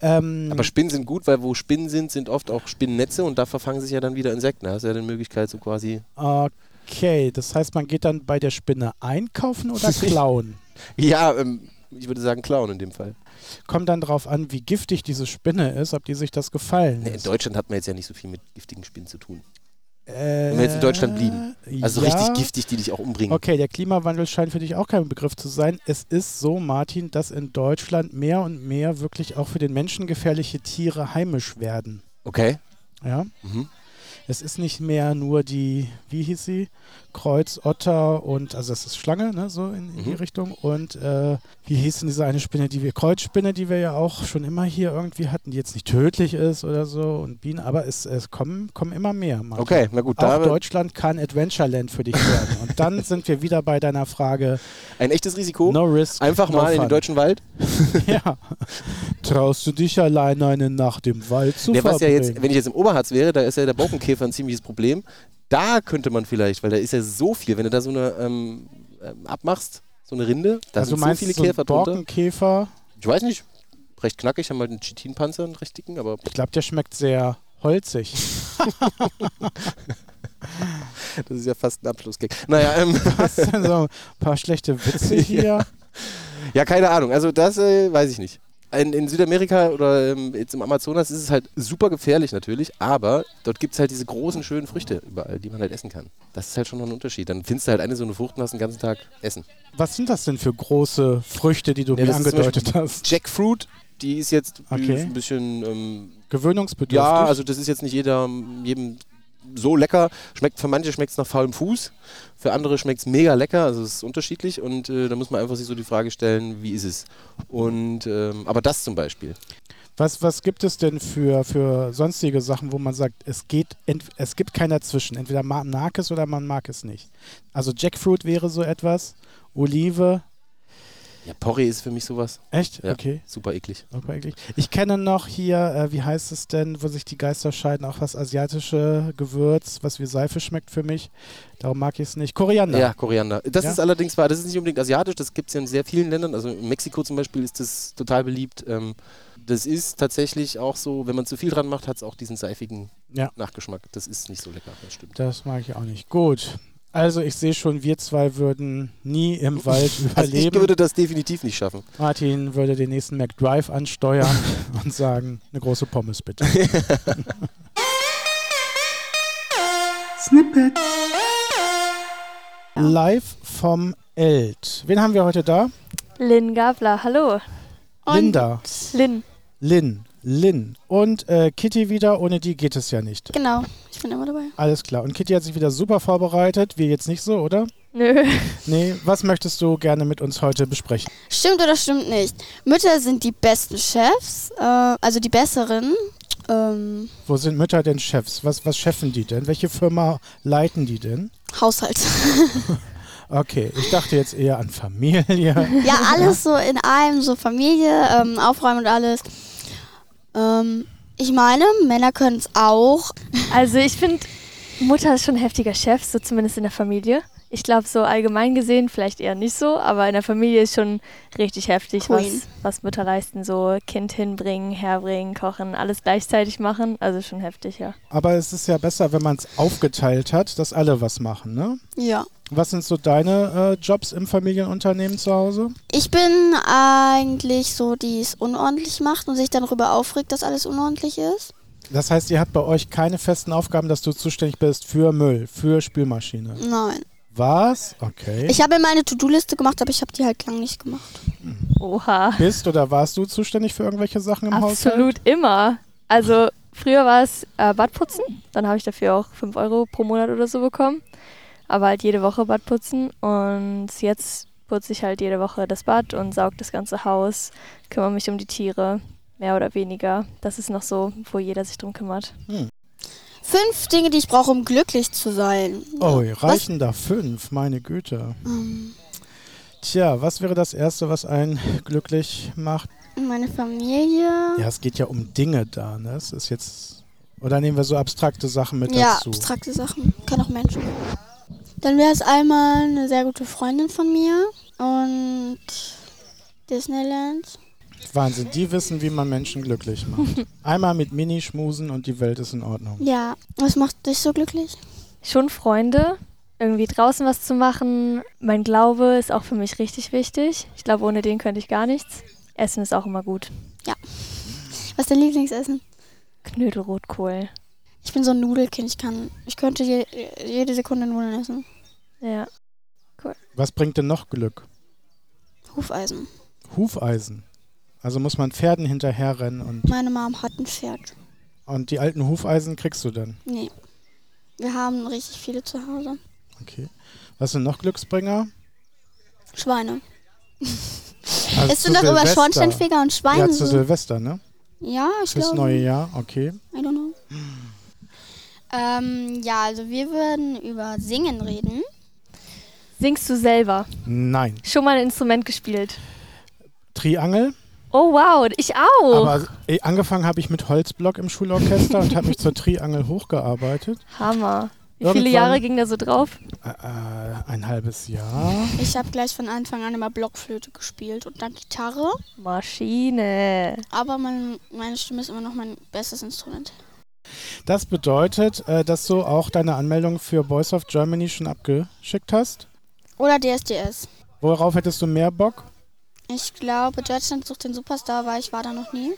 Ähm, Aber Spinnen sind gut, weil wo Spinnen sind, sind oft auch Spinnennetze und da verfangen sich ja dann wieder Insekten. Da hast du ja die Möglichkeit, so quasi. okay, das heißt, man geht dann bei der Spinne einkaufen oder (laughs) klauen? Ja, ähm, ich würde sagen, klauen in dem Fall. Kommt dann drauf an, wie giftig diese Spinne ist, ob die sich das gefallen Nee, in. Deutschland hat man jetzt ja nicht so viel mit giftigen Spinnen zu tun. Äh, Wenn wir jetzt in Deutschland blieben. Also ja. richtig giftig, die dich auch umbringen. Okay, der Klimawandel scheint für dich auch kein Begriff zu sein. Es ist so, Martin, dass in Deutschland mehr und mehr wirklich auch für den Menschen gefährliche Tiere heimisch werden. Okay. Ja? Mhm. Es ist nicht mehr nur die, wie hieß sie? Kreuzotter und, also das ist Schlange, ne, so in, in die Mhm. Richtung. Und äh, wie hieß denn diese eine Spinne, die wir, Kreuzspinne, die wir ja auch schon immer hier irgendwie hatten, die jetzt nicht tödlich ist oder so und Bienen, aber es, es kommen, kommen immer mehr. Martin. Okay, na gut. Auch Deutschland kann Adventureland für dich werden. Und dann (laughs) sind wir wieder bei deiner Frage, ein echtes Risiko. no risk, Einfach no mal in fun. den deutschen Wald. (laughs) Ja. Traust du dich alleine eine Nacht im Wald zu Der, was ja verbringen? jetzt, wenn ich jetzt im Oberharz wäre, da ist ja der Borkenkäfer ein ziemliches Problem. Da könnte man vielleicht, weil da ist ja so viel, wenn du da so eine ähm, ähm, abmachst, so eine Rinde, da also sind so viele du so Käfer drunter. Borkenkäfer, Ich weiß nicht, recht knackig, haben halt einen Chitinpanzer, einen recht dicken, aber ich glaube, der schmeckt sehr holzig. (laughs) das ist ja fast ein Abschlussgag. Naja, ähm, (laughs) Was denn so ein paar schlechte Witze (laughs) hier? ja, keine Ahnung, also das äh, weiß ich nicht. In, in Südamerika oder ähm, jetzt im Amazonas ist es halt super gefährlich natürlich, aber dort gibt es halt diese großen, schönen Früchte überall, die man halt essen kann. Das ist halt schon noch ein Unterschied. Dann findest du halt eine so eine Frucht und hast den ganzen Tag Essen. Was sind das denn für große Früchte, die du Ja, mir angedeutet hast? Jackfruit, die ist jetzt Okay. ein bisschen ähm, Gewöhnungsbedürftig? Ja, also das ist jetzt nicht jeder, jedem so lecker. Schmeckt für manche schmeckt es nach faulem Fuß, für andere schmeckt es mega lecker. Also es ist unterschiedlich und äh, da muss man einfach sich so die Frage stellen, wie ist es? Und ähm, aber das zum Beispiel. Was, was gibt es denn für, für sonstige Sachen, wo man sagt, es geht, es gibt kein Dazwischen. Entweder man mag es oder man mag es nicht. Also Jackfruit wäre so etwas, Olive. Ja, Porree ist für mich sowas. Echt? Ja. Okay. Super eklig. Super eklig. Ich kenne noch hier, äh, wie heißt es denn, wo sich die Geister scheiden, auch das asiatische Gewürz, was wie Seife schmeckt für mich. Darum mag ich es nicht. Koriander. Ja, Koriander. Das Ja. ist allerdings wahr, das ist nicht unbedingt asiatisch, das gibt es ja in sehr vielen Ländern. Also in Mexiko zum Beispiel ist das total beliebt. Ähm, das ist tatsächlich auch so, wenn man zu viel dran macht, hat es auch diesen seifigen Ja. Nachgeschmack. Das ist nicht so lecker, das stimmt. Das mag ich auch nicht. Gut. Also ich sehe schon, wir zwei würden nie im Wald (laughs) Also ich überleben. würde das definitiv nicht schaffen. Martin würde den nächsten McDrive ansteuern (laughs) und sagen, eine große Pommes bitte. (laughs) Live vom Eld. Wen haben wir heute da? Lynn Gabler, hallo. Und Linda. Lynn. Lynn. Lynn. Und äh, Kitty wieder, ohne die geht es ja nicht. Genau, ich bin immer dabei. Alles klar. Und Kitty hat sich wieder super vorbereitet. Wir jetzt nicht so, oder? Nö. (laughs) Nee, was möchtest du gerne mit uns heute besprechen? Stimmt oder stimmt nicht? Mütter sind die besten Chefs, äh, also die besseren. Ähm, Wo sind Mütter denn Chefs? Was, was chefen die denn? Welche Firma leiten die denn? Haushalt. (laughs) Okay, ich dachte jetzt eher an Familie. ja, alles (laughs) so in einem, so Familie, ähm, Aufräumen und alles. Ähm, ich meine, Männer können es auch. Also ich finde, Mutter ist schon ein heftiger Chef, so zumindest in der Familie. Ich glaube, so allgemein gesehen vielleicht eher nicht so, aber in der Familie ist schon richtig heftig, was, was Mütter leisten. So Kind hinbringen, herbringen, kochen, alles gleichzeitig machen. Also schon heftig, ja. Aber es ist ja besser, wenn man es aufgeteilt hat, dass alle was machen, ne? Ja. Was sind so deine äh, Jobs im Familienunternehmen zu Hause? Ich bin eigentlich so, die es unordentlich macht und sich dann darüber aufregt, dass alles unordentlich ist. Das heißt, ihr habt bei euch keine festen Aufgaben, dass du zuständig bist für Müll, für Spülmaschine. Nein. Was? Okay. Ich habe mir meine To-Do-Liste gemacht, aber ich habe die halt lang nicht gemacht. Oha. Bist oder warst du zuständig für irgendwelche Sachen im Haushalt? Absolut immer. Also früher war es äh, Badputzen, dann habe ich dafür auch 5 Euro pro Monat oder so bekommen. Aber halt jede Woche Badputzen und jetzt putze ich halt jede Woche das Bad und saug das ganze Haus, kümmere mich um die Tiere, mehr oder weniger. Das ist noch so, wo jeder sich drum kümmert. Fünf Dinge, die ich brauche, um glücklich zu sein. Oh, reichen da fünf, meine Güte. Ähm, Tja, was wäre das Erste, was einen glücklich macht? meine Familie. Ja, es geht ja um Dinge da, ne? Es ist jetzt. Oder nehmen wir so abstrakte Sachen mit Ja, dazu? abstrakte Sachen. Kann auch Menschen. Dann wäre es einmal eine sehr gute Freundin von mir und Disneyland. Wahnsinn, die wissen, wie man Menschen glücklich macht. (laughs) Einmal mit Mini schmusen und die Welt ist in Ordnung. Ja, was macht dich so glücklich? Schon Freunde, irgendwie draußen was zu machen. Mein Glaube ist auch für mich richtig wichtig. Ich glaube, ohne den könnte ich gar nichts. Essen ist auch immer gut. Was ist dein Lieblingsessen? Knödelrotkohl. Ich bin so ein Nudelkind. Ich kann, ich könnte je, jede Sekunde Nudeln essen. Ja. Was bringt denn noch Glück? Hufeisen. Hufeisen. Also muss man Pferden hinterherrennen und, Meine Mom hat ein Pferd. und die alten Hufeisen kriegst du dann. Nee. Wir haben richtig viele zu Hause. Okay. Was sind noch Glücksbringer? Schweine. Also du zu noch über. Schornsteinfeger und Schweine? Ja, zu so? Silvester, ne? ja ich Fürs glaube. neue Jahr, okay. I don't know. Ähm, ja, also wir würden über Singen reden. Singst du selber? Nein. Schon mal ein Instrument gespielt? Triangel. Oh wow, ich auch. Aber eh, angefangen habe ich mit Holzblock im Schulorchester und habe mich zur Triangel hochgearbeitet. Hammer. Wie Irgendwann- viele Jahre ging da so drauf? Äh, äh, ein halbes Jahr. Ich habe gleich von Anfang an immer Blockflöte gespielt und dann Gitarre. Maschine. Aber mein, meine Stimme ist immer noch mein bestes Instrument. Das bedeutet, äh, dass du auch deine Anmeldung für Voice of Germany schon abgeschickt hast. Oder DSDS. Worauf hättest du mehr Bock? Ich glaube, Deutschland sucht den Superstar, weil ich war da noch nie.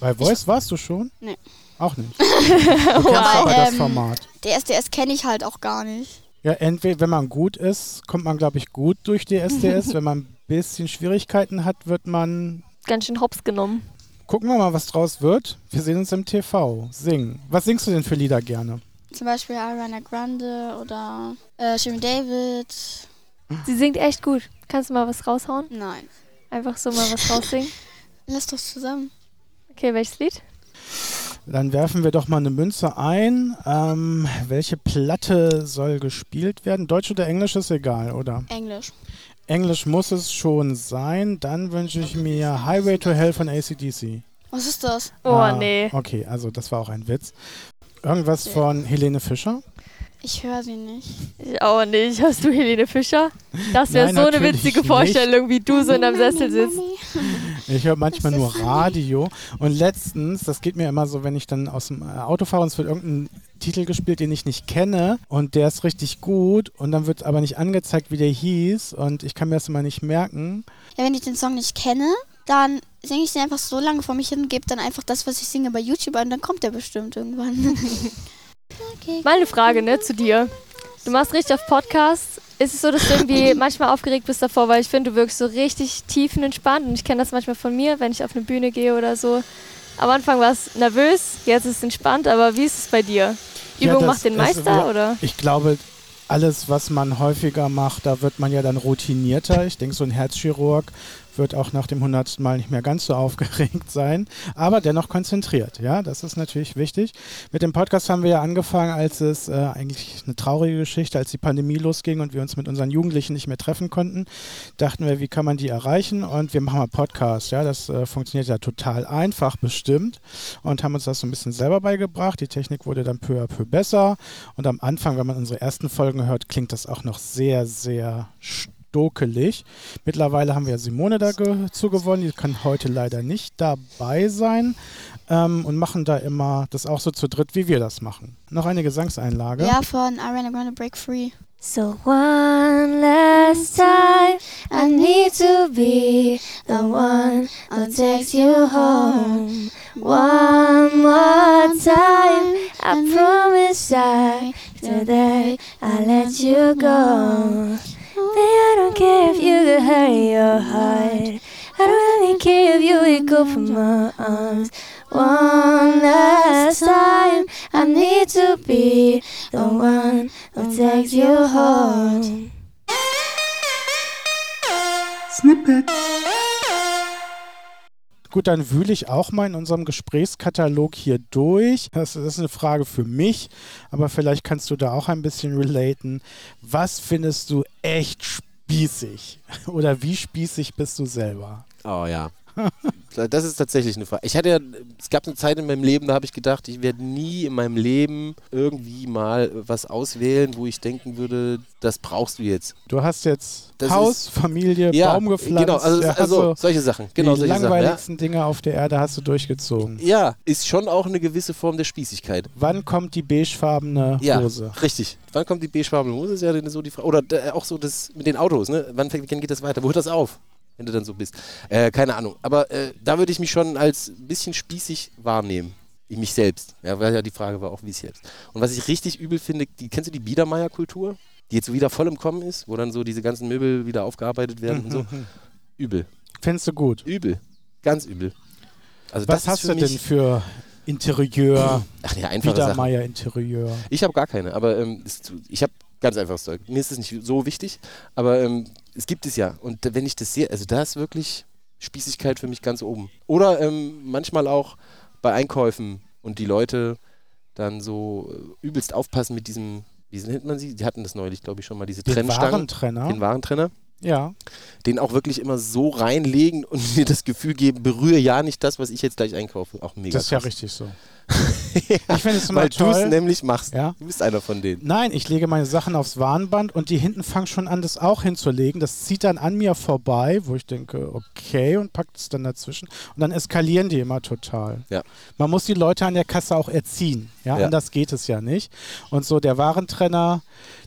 Bei Voice warst du schon? Nee. Auch nicht. (laughs) Du kennst aber das ähm, Format. DSDS kenne ich halt auch gar nicht. Ja, entweder, wenn man gut ist, kommt man, glaube ich, gut durch DSDS. (laughs) wenn man ein bisschen Schwierigkeiten hat, wird man. Ganz schön hops genommen. Gucken wir mal, was draus wird. Wir sehen uns im TV. Singen. Was singst du denn für Lieder gerne? Zum Beispiel Ariana Grande oder äh, Jimmy David. Sie singt echt gut. Kannst du mal was raushauen? Nein. Einfach so mal was raussingen? (laughs) Lass doch zusammen. Okay, welches Lied? Dann werfen wir doch mal eine Münze ein. Ähm, welche Platte soll gespielt werden? Deutsch oder Englisch ist egal, oder? Englisch. Englisch muss es schon sein. Dann wünsche ich mir Highway to Hell von ACDC. Was ist das? Oh, Ah, nee. Okay, also das war auch ein Witz. Irgendwas von Helene Fischer? Ich höre sie nicht. Ich auch nicht. Hast du Helene Fischer? Das wäre so eine witzige nicht. Vorstellung, wie du so in deinem Sessel sitzt. Ich höre manchmal nur Radio. Und letztens, das geht mir immer so, wenn ich dann aus dem äh, Auto fahre und es wird irgendein Titel gespielt, den ich nicht kenne und der ist richtig gut und dann wird aber nicht angezeigt, wie der hieß und ich kann mir das immer nicht merken. Ja, wenn ich den Song nicht kenne, dann singe ich den einfach so lange vor mich hin und gebe dann einfach das, was ich singe, bei YouTube an, dann kommt der bestimmt irgendwann. (laughs) okay. Mal eine Frage, ne, zu dir. Du machst richtig auf Podcasts. Ist es so, dass du irgendwie (laughs) manchmal aufgeregt bist davor, weil ich finde, du wirkst so richtig tiefenentspannt und ich kenne das manchmal von mir, wenn ich auf eine Bühne gehe oder so. Am Anfang war es nervös, jetzt ist es entspannt, aber wie ist es bei dir? Ja, Übung das macht den ist- Meister, ja, oder? Ich glaube, alles, was man häufiger macht, da wird man ja dann routinierter. Ich denke, so ein Herzchirurg wird auch nach dem hundertsten Mal nicht mehr ganz so (laughs) aufgeregt sein, aber dennoch konzentriert. Ja, das ist natürlich wichtig. Mit dem Podcast haben wir ja angefangen, als es äh, eigentlich eine traurige Geschichte, als die Pandemie losging und wir uns mit unseren Jugendlichen nicht mehr treffen konnten, dachten wir, wie kann man die erreichen? Und wir machen mal Podcast. Ja, das äh, funktioniert ja total einfach bestimmt und haben uns das so ein bisschen selber beigebracht. Die Technik wurde dann peu à peu besser und am Anfang, wenn man unsere ersten Folgen hört, klingt das auch noch sehr, sehr stokelig. Mittlerweile haben wir Simone dazu gewonnen, die kann heute leider nicht dabei sein ähm, und machen da immer das auch so zu dritt, wie wir das machen. Noch eine Gesangseinlage. Ja, von Ariana Grande Break Free. So one last time, I need to be the one who takes you home. One more time, I promise I today I let you go. I don't care if you could hurt your heart. I don't really care if you would go from my arms. One last time, I need to be the one who takes you home. Gut, dann wühle ich auch mal in unserem Gesprächskatalog hier durch. Das, ist eine Frage für mich, aber vielleicht kannst du da auch ein bisschen relaten. Was findest du echt spießig? (laughs) Oder wie spießig bist du selber? Oh ja. Das ist tatsächlich eine Frage. Ich hatte ja, es gab eine Zeit in meinem Leben, da habe ich gedacht, ich werde nie in meinem Leben irgendwie mal was auswählen, wo ich denken würde, das brauchst du jetzt. Du hast jetzt Das Haus, Familie, Ja, Baum gepflanzt. genau, also, ja, also solche Sachen. Genau, die solche Sachen. Ja. langweiligsten Dinge auf der Erde hast du durchgezogen. ja, ist schon auch eine gewisse Form der Spießigkeit. Wann kommt die beigefarbene Ja, Hose? richtig. Wann kommt die beigefarbene Hose? Ist ja so die Frage. Oder äh, auch so das mit den Autos, ne? Wann geht das weiter? Wo hört das auf? Wenn du dann so bist. Äh, keine Ahnung. Aber äh, da würde ich mich schon als ein bisschen spießig wahrnehmen. Ich mich selbst. Ja, weil ja die Frage war auch, wie ich selbst. Und was ich richtig übel finde, die, kennst du die Biedermeier-Kultur? Die jetzt wieder voll im Kommen ist, wo dann so diese ganzen Möbel wieder aufgearbeitet werden und so. Übel. Findest du gut? Übel. Ganz übel. Also Was hast du denn für Interieur, (clears throat) Ach ja, einfache. Biedermeier Interieur? Ich habe gar keine, aber ähm, ich habe ganz einfaches Zeug. Mir ist es nicht so wichtig, aber ähm, es gibt es ja. Und wenn ich das sehe, also da ist wirklich Spießigkeit für mich ganz oben. Oder ähm, manchmal auch bei Einkäufen und die Leute dann so äh, übelst aufpassen mit diesem, wie nennt man sie? Die hatten das neulich, glaube ich, schon mal, diese Den Trennstangen. Warentrenner? Den Warentrenner. ja. Den auch wirklich immer so reinlegen und (laughs) mir das Gefühl geben, berühre ja nicht das, was ich jetzt gleich einkaufe. Auch mega Das ist ja krass. richtig so. (laughs) Ich finde es immer Weil du es nämlich machst. Ja. Du bist einer von denen. Nein, ich lege meine Sachen aufs Warnband und die hinten fangen schon an, das auch hinzulegen. Das zieht dann an mir vorbei, wo ich denke, okay, und packt es dann dazwischen. Und dann eskalieren die immer total. Ja. Man muss die Leute an der Kasse auch erziehen. Ja, Ja. anders geht es ja nicht. Und so der Warentrenner,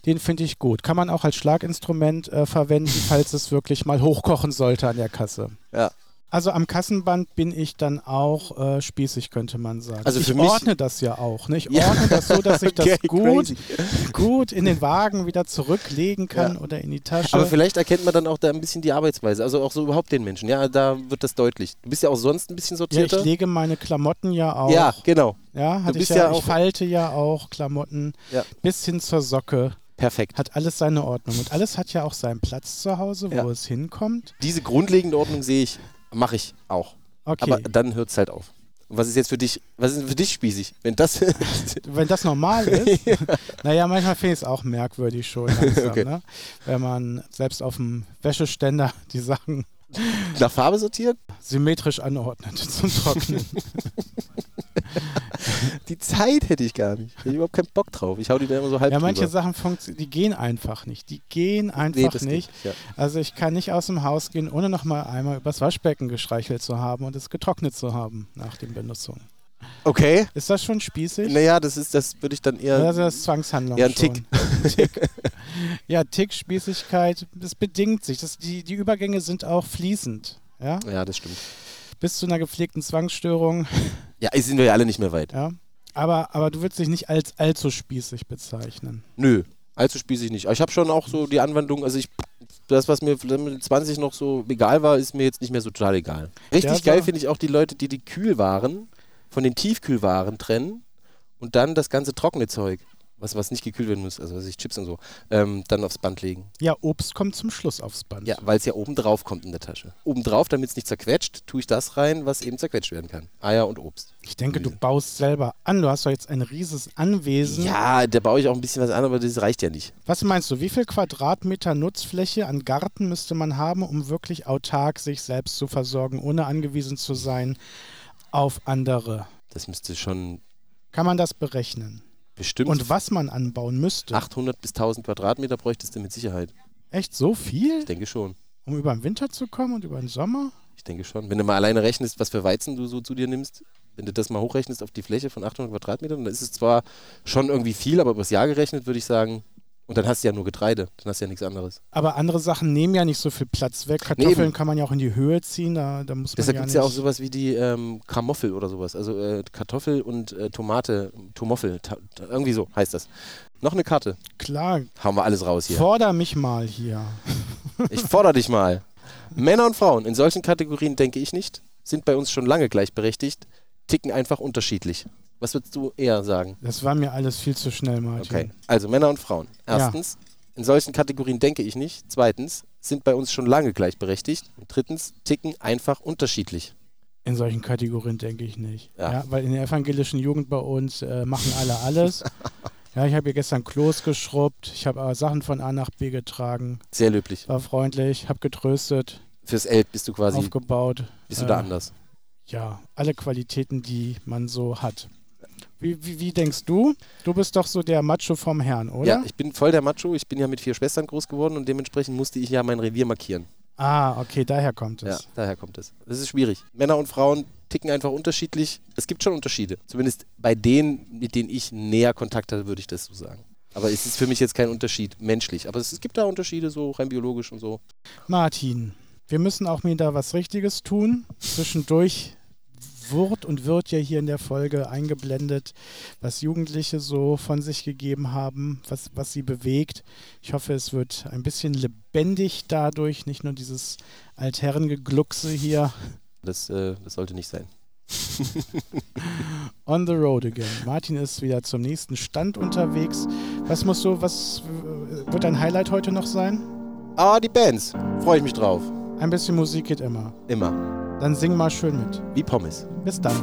den finde ich gut. Kann man auch als Schlaginstrument äh, verwenden, (laughs) falls es wirklich mal hochkochen sollte an der Kasse. Ja. Also am Kassenband bin ich dann auch äh, spießig, könnte man sagen. Also ich ordne das ja auch. Ne? Ich Ja. ordne das so, dass ich (laughs) das Okay, gut, crazy. gut in den Wagen wieder zurücklegen kann oder in die Tasche. Aber vielleicht erkennt man dann auch da ein bisschen die Arbeitsweise, also auch so überhaupt den Menschen. Ja, da wird das deutlich. Du bist ja auch sonst ein bisschen ja, ich sortierter. lege meine Klamotten ja auch. Ja, genau. Ja, hatte ich bist ja, ja ich auch- falte ja auch Klamotten Ja. bis hin zur Socke. Perfekt. Hat alles seine Ordnung. Und alles hat ja auch seinen Platz zu Hause, wo Ja. es hinkommt. Diese grundlegende Ordnung sehe ich, mache ich auch. Okay. Aber dann hört es halt auf. Was ist jetzt für dich, was ist für dich spießig? Wenn das. (laughs) Wenn das normal ist, (laughs) naja, manchmal finde ich es auch merkwürdig schon langsam, (laughs) Okay. ne? wenn man selbst auf dem Wäscheständer die Sachen nach Farbe sortiert? symmetrisch anordnet zum Trocknen. (laughs) Die Zeit hätte ich gar nicht. Ich hätte überhaupt keinen Bock drauf. Ich hau die dann immer so halb ja, manche drüber. Sachen funktionieren, die gehen einfach nicht. Die gehen einfach Nee, nicht. Ja. Also ich kann nicht aus dem Haus gehen, ohne noch mal einmal übers Waschbecken gestreichelt zu haben und es getrocknet zu haben nach der Benutzung. Okay. Ist das schon spießig? Naja, das ist, das würde ich dann eher. Ist das Zwangshandlung eher ein? Tick. Tick. Ja, Tick, Spießigkeit, das bedingt sich. Das, die, die Übergänge sind auch fließend. Ja? Ja, das stimmt. Bis zu einer gepflegten Zwangsstörung. Ja, sind wir ja alle nicht mehr weit. Ja? Aber, aber du würdest dich nicht als allzu spießig bezeichnen. Nö, allzu spießig nicht. Aber ich habe schon auch so die Anwendung, also ich. Das, was mir mit 20 noch so egal war, ist mir jetzt nicht mehr so total egal. Richtig Ja, so- geil finde ich auch die Leute, die die Kühlwaren von den Tiefkühlwaren trennen und dann das ganze trockene Zeug, was, was nicht gekühlt werden muss, also was ich Chips und so, ähm, dann aufs Band legen. Ja, Obst kommt zum Schluss aufs Band. Ja, weil es ja oben drauf kommt in der Tasche. Oben drauf, damit es nicht zerquetscht, tue ich das rein, was eben zerquetscht werden kann. Eier und Obst. Ich denke, du Gemüse. baust selber an. Du hast doch jetzt ein rieses Anwesen. Ja, da baue ich auch ein bisschen was an, aber das reicht ja nicht. Was meinst du, wie viel Quadratmeter Nutzfläche an Garten müsste man haben, um wirklich autark sich selbst zu versorgen, ohne angewiesen zu sein auf andere? Das müsste schon Kann man das berechnen? Bestimmt Und was man anbauen müsste? 800 bis 1000 Quadratmeter bräuchtest du mit Sicherheit. Echt so viel? Ich denke schon. Um über den Winter zu kommen und über den Sommer? Ich denke schon. Wenn du mal alleine rechnest, was für Weizen du so zu dir nimmst, wenn du das mal hochrechnest auf die Fläche von 800 Quadratmetern, dann ist es zwar schon irgendwie viel, aber übers Jahr gerechnet würde ich sagen, und dann hast du ja nur Getreide, dann hast du ja nichts anderes. Aber andere Sachen nehmen ja nicht so viel Platz weg. Kartoffeln eben. kann man ja auch in die Höhe ziehen, da, da muss man Deshalb ja gibt es ja auch sowas wie die ähm, Kamoffel oder sowas. Also äh, Kartoffel und äh, Tomate, Tomoffel, ta irgendwie so heißt das. Noch eine Karte. Klar, Hauen wir alles raus hier. forder mich mal hier. (laughs) Ich fordere dich mal. Männer und Frauen in solchen Kategorien denke ich nicht, sind bei uns schon lange gleichberechtigt, ticken einfach unterschiedlich. Was würdest du eher sagen? Das war mir alles viel zu schnell, Martin. Okay, also Männer und Frauen. Erstens, in solchen Kategorien denke ich nicht. Zweitens, sind bei uns schon lange gleichberechtigt. Und drittens, ticken einfach unterschiedlich. In solchen Kategorien denke ich nicht. Ja. Ja. weil in der evangelischen Jugend bei uns äh, machen alle alles. (laughs) ja, ich habe hier gestern Klos geschrubbt, ich habe äh, Sachen von A nach B getragen, Sehr löblich. war freundlich, habe getröstet, Fürs L bist du quasi, aufgebaut. bist du äh, da anders. Ja, alle Qualitäten, die man so hat. Wie, wie, wie denkst du? Du bist doch so der Macho vom Herrn, oder? Ja, ich bin voll der Macho. Ich bin ja mit vier Schwestern groß geworden und dementsprechend musste ich ja mein Revier markieren. ah, okay, daher kommt es. Ja, daher kommt es. Das ist schwierig. Männer und Frauen ticken einfach unterschiedlich. Es gibt schon Unterschiede. Zumindest bei denen, mit denen ich näher Kontakt hatte, würde ich das so sagen. Aber es ist für mich jetzt kein Unterschied menschlich. Aber es, es gibt da Unterschiede, so rein biologisch und so. Martin, wir müssen auch wieder was Richtiges tun. Zwischendurch wurde und wird ja hier in der Folge eingeblendet, was Jugendliche so von sich gegeben haben, was, was sie bewegt. Ich hoffe, es wird ein bisschen lebendig dadurch, nicht nur dieses Altherrengegluckse hier. Das, äh, das sollte nicht sein. (laughs) On the road again. Martin ist wieder zum nächsten Stand unterwegs. Was musst du, was äh, wird dein Highlight heute noch sein? Ah, die Bands. Freue ich mich drauf. Ein bisschen Musik geht immer. Immer. Dann sing mal schön mit. Wie Pommes. Bis dann.